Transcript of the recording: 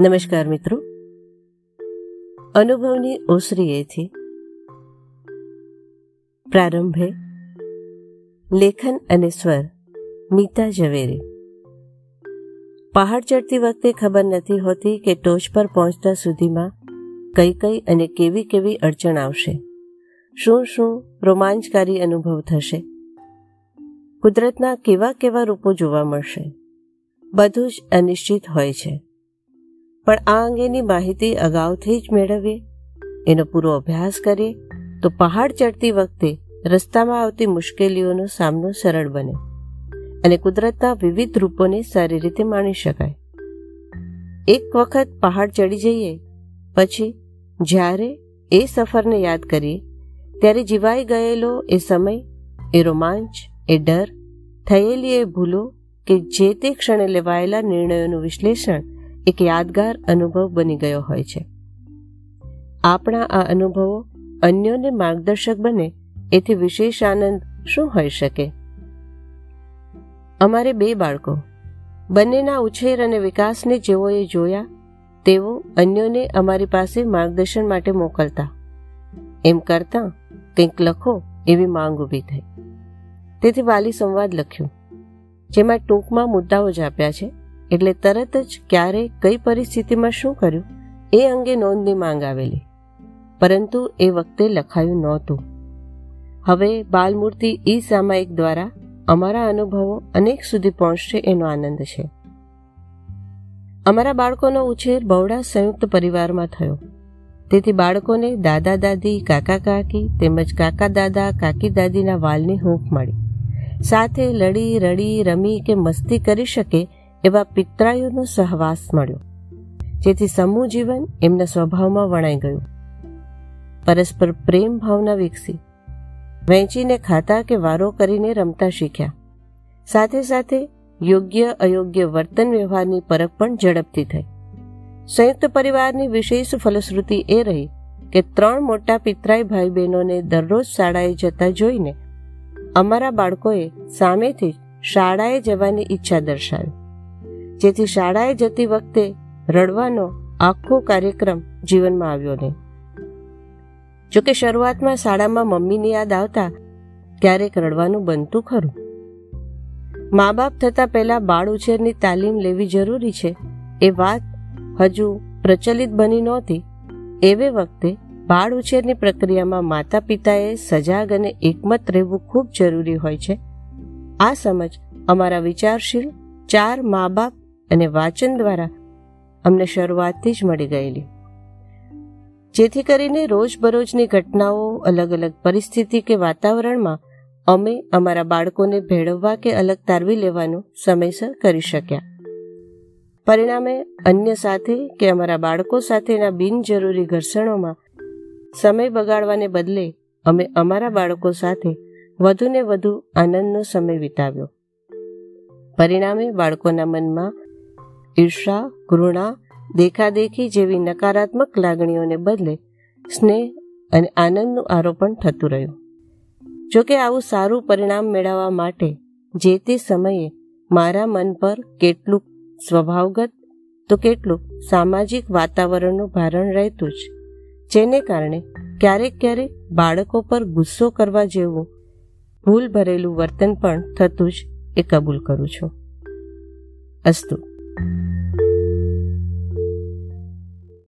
નમસ્કાર મિત્રો. અનુભવની ઓસરીએથી પ્રારંભે લેખન અને સ્વર મીતા ઝવેરી. પહાડ ચડતી વખતે ખબર નથી હોતી કે ટોચ પર પહોંચતા સુધીમાં કઈ કઈ અને કેવી કેવી અડચણ આવશે. શું શું રોમાંચકારી અનુભવ થશે. કુદરતના કેવા કેવા રૂપો જોવા મળશે. બધું જ અનિશ્ચિત હોય છે. પણ આ અંગેની માહિતી અગાઉથી જ મેળવીએ. એનો પૂરો અભ્યાસ કરીએ તો પહાડ ચડતી વખતે રસ્તામાં આવતી મુશ્કેલીઓનો સામનો સરળ બને અને કુદરતના વિવિધ રૂપોને સારી રીતે માણી શકાય. એક વખત પહાડ ચડી જઈએ, પછી જ્યારે એ સફરને યાદ કરીએ, ત્યારે જીવાઈ ગયેલો એ સમય, એ રોમાંચ, એ ડર, થયેલી એ ભૂલો કે જે તે ક્ષણે લેવાયેલા નિર્ણયોનું વિશ્લેષણ એક યાદગાર અનુભવ બની ગયો હોય છે. આપણા આ અનુભવો અન્યોને માર્ગદર્શક બને, એથી વિશેષ આનંદ શું હોઈ શકે? અમારે બે બાળકો, બંનેના ઉછેર અને વિકાસને જેઓએ જોયા, તેઓ અન્યોને અમારી પાસે માર્ગદર્શન માટે મોકલતા. એમ કરતા કંઈક લખો એવી માંગ ઊભી થઈ. તેથી વાલી સંવાદ લખ્યું, જેમાં ટૂંકમાં મુદ્દાઓ જ આપ્યા છે. એટલે તરત જ ક્યારે કઈ પરિસ્થિતિમાં શું કર્યું? એ અંગે નોંધની માંગ આવેલી. પરંતુ એ વખતે લખાયું નહોતું. હવે બાલમૂર્તિ ઈ સામાયિક દ્વારા અમારા અનુભવો અનેક સુધી પહોંચશે એનો આનંદ છે. અમારા બાળકોનો ઉછેર બહોળા સંયુક્ત પરિવારમાં થયો. તેથી બાળકોને દાદા દાદી, કાકા કાકી તેમજ કાકા દાદા, કાકી દાદીના વાલની હૂંફ મળી. સાથે લડી, રડી, રમી કે મસ્તી કરી શકે એવા પિતરાયુનો સહવાસ મળ્યો. જેથી સમૂહ જીવન એમના સ્વભાવમાં વણાઈ ગયું. પરસ્પર પ્રેમ ભાવના વિકસી. વહેંચીને ખાતા કે વારો કરીને રમતા શીખ્યા. સાથે સાથે યોગ્ય અયોગ્ય વર્તન વ્યવહારની પરખ પણ ઝડપથી થઈ. સંયુક્ત પરિવારની વિશેષ ફલશ્રુતિ એ રહી કે ત્રણ મોટા પિતરાઈ ભાઈ બહેનોને દરરોજ શાળાએ જતા જોઈને અમારા બાળકોએ સામેથી શાળાએ જવાની ઈચ્છા દર્શાવી. જેથી શાળાએ જતી વખતે રડવાનો આખો કાર્યક્રમ જીવનમાં આવ્યો નહીં. જોકે શરૂઆતમાં શાળામાં મમ્મીની યાદ આવતા ક્યારેક રડવાનું બનતું ખરું. મા બાપ થતાં પહેલા બાળ ઉછેરની તાલીમ લેવી જરૂરી છે એ વાત હજુ પ્રચલિત બની નહોતી. એવે વખતે બાળ ઉછેરની પ્રક્રિયામાં માતા પિતાએ સજાગ અને એકમત રહેવું ખૂબ જરૂરી હોય છે. આ સમજ અમારા વિચારશીલ ચાર મા બાપ અને વાંચન દ્વારા અમને શરૂઆતથી જ મળી ગયેલી. જેથી કરીને રોજબરોજની ઘટનાઓ અલગ અલગ પરિસ્થિતિ કે વાતાવરણમાં અમે અમારા બાળકોને ભેળવવા કે અલગ તારવી લેવાનું સમયસર કરી શક્યા. પરિણામે અન્ય સાથે કે અમારા બાળકો સાથેના બિનજરૂરી ઘર્ષણોમાં સમય બગાડવાને બદલે અમે અમારા બાળકો સાથે વધુને વધુ આનંદનો સમય વિતાવ્યો. પરિણામે બાળકોના મનમાં ઈર્ષા, ઘૃણા, દેખાદેખી જેવી નકારાત્મક લાગણીઓને બદલે સ્નેહ અને આનંદનું આરોપણ થતું રહ્યું. જોકે આવું સારું પરિણામ મેળવવા માટે જે તે સમયે મારા મન પર કેટલુંક સ્વભાવગત, તો કેટલુંક સામાજિક વાતાવરણનું ભારણ રહેતું જ, જેને કારણે ક્યારેક ક્યારેક બાળકો પર ગુસ્સો કરવા જેવું ભૂલ ભરેલું વર્તન પણ થતું જ એ કબૂલ કરું છું. અસ્તુ.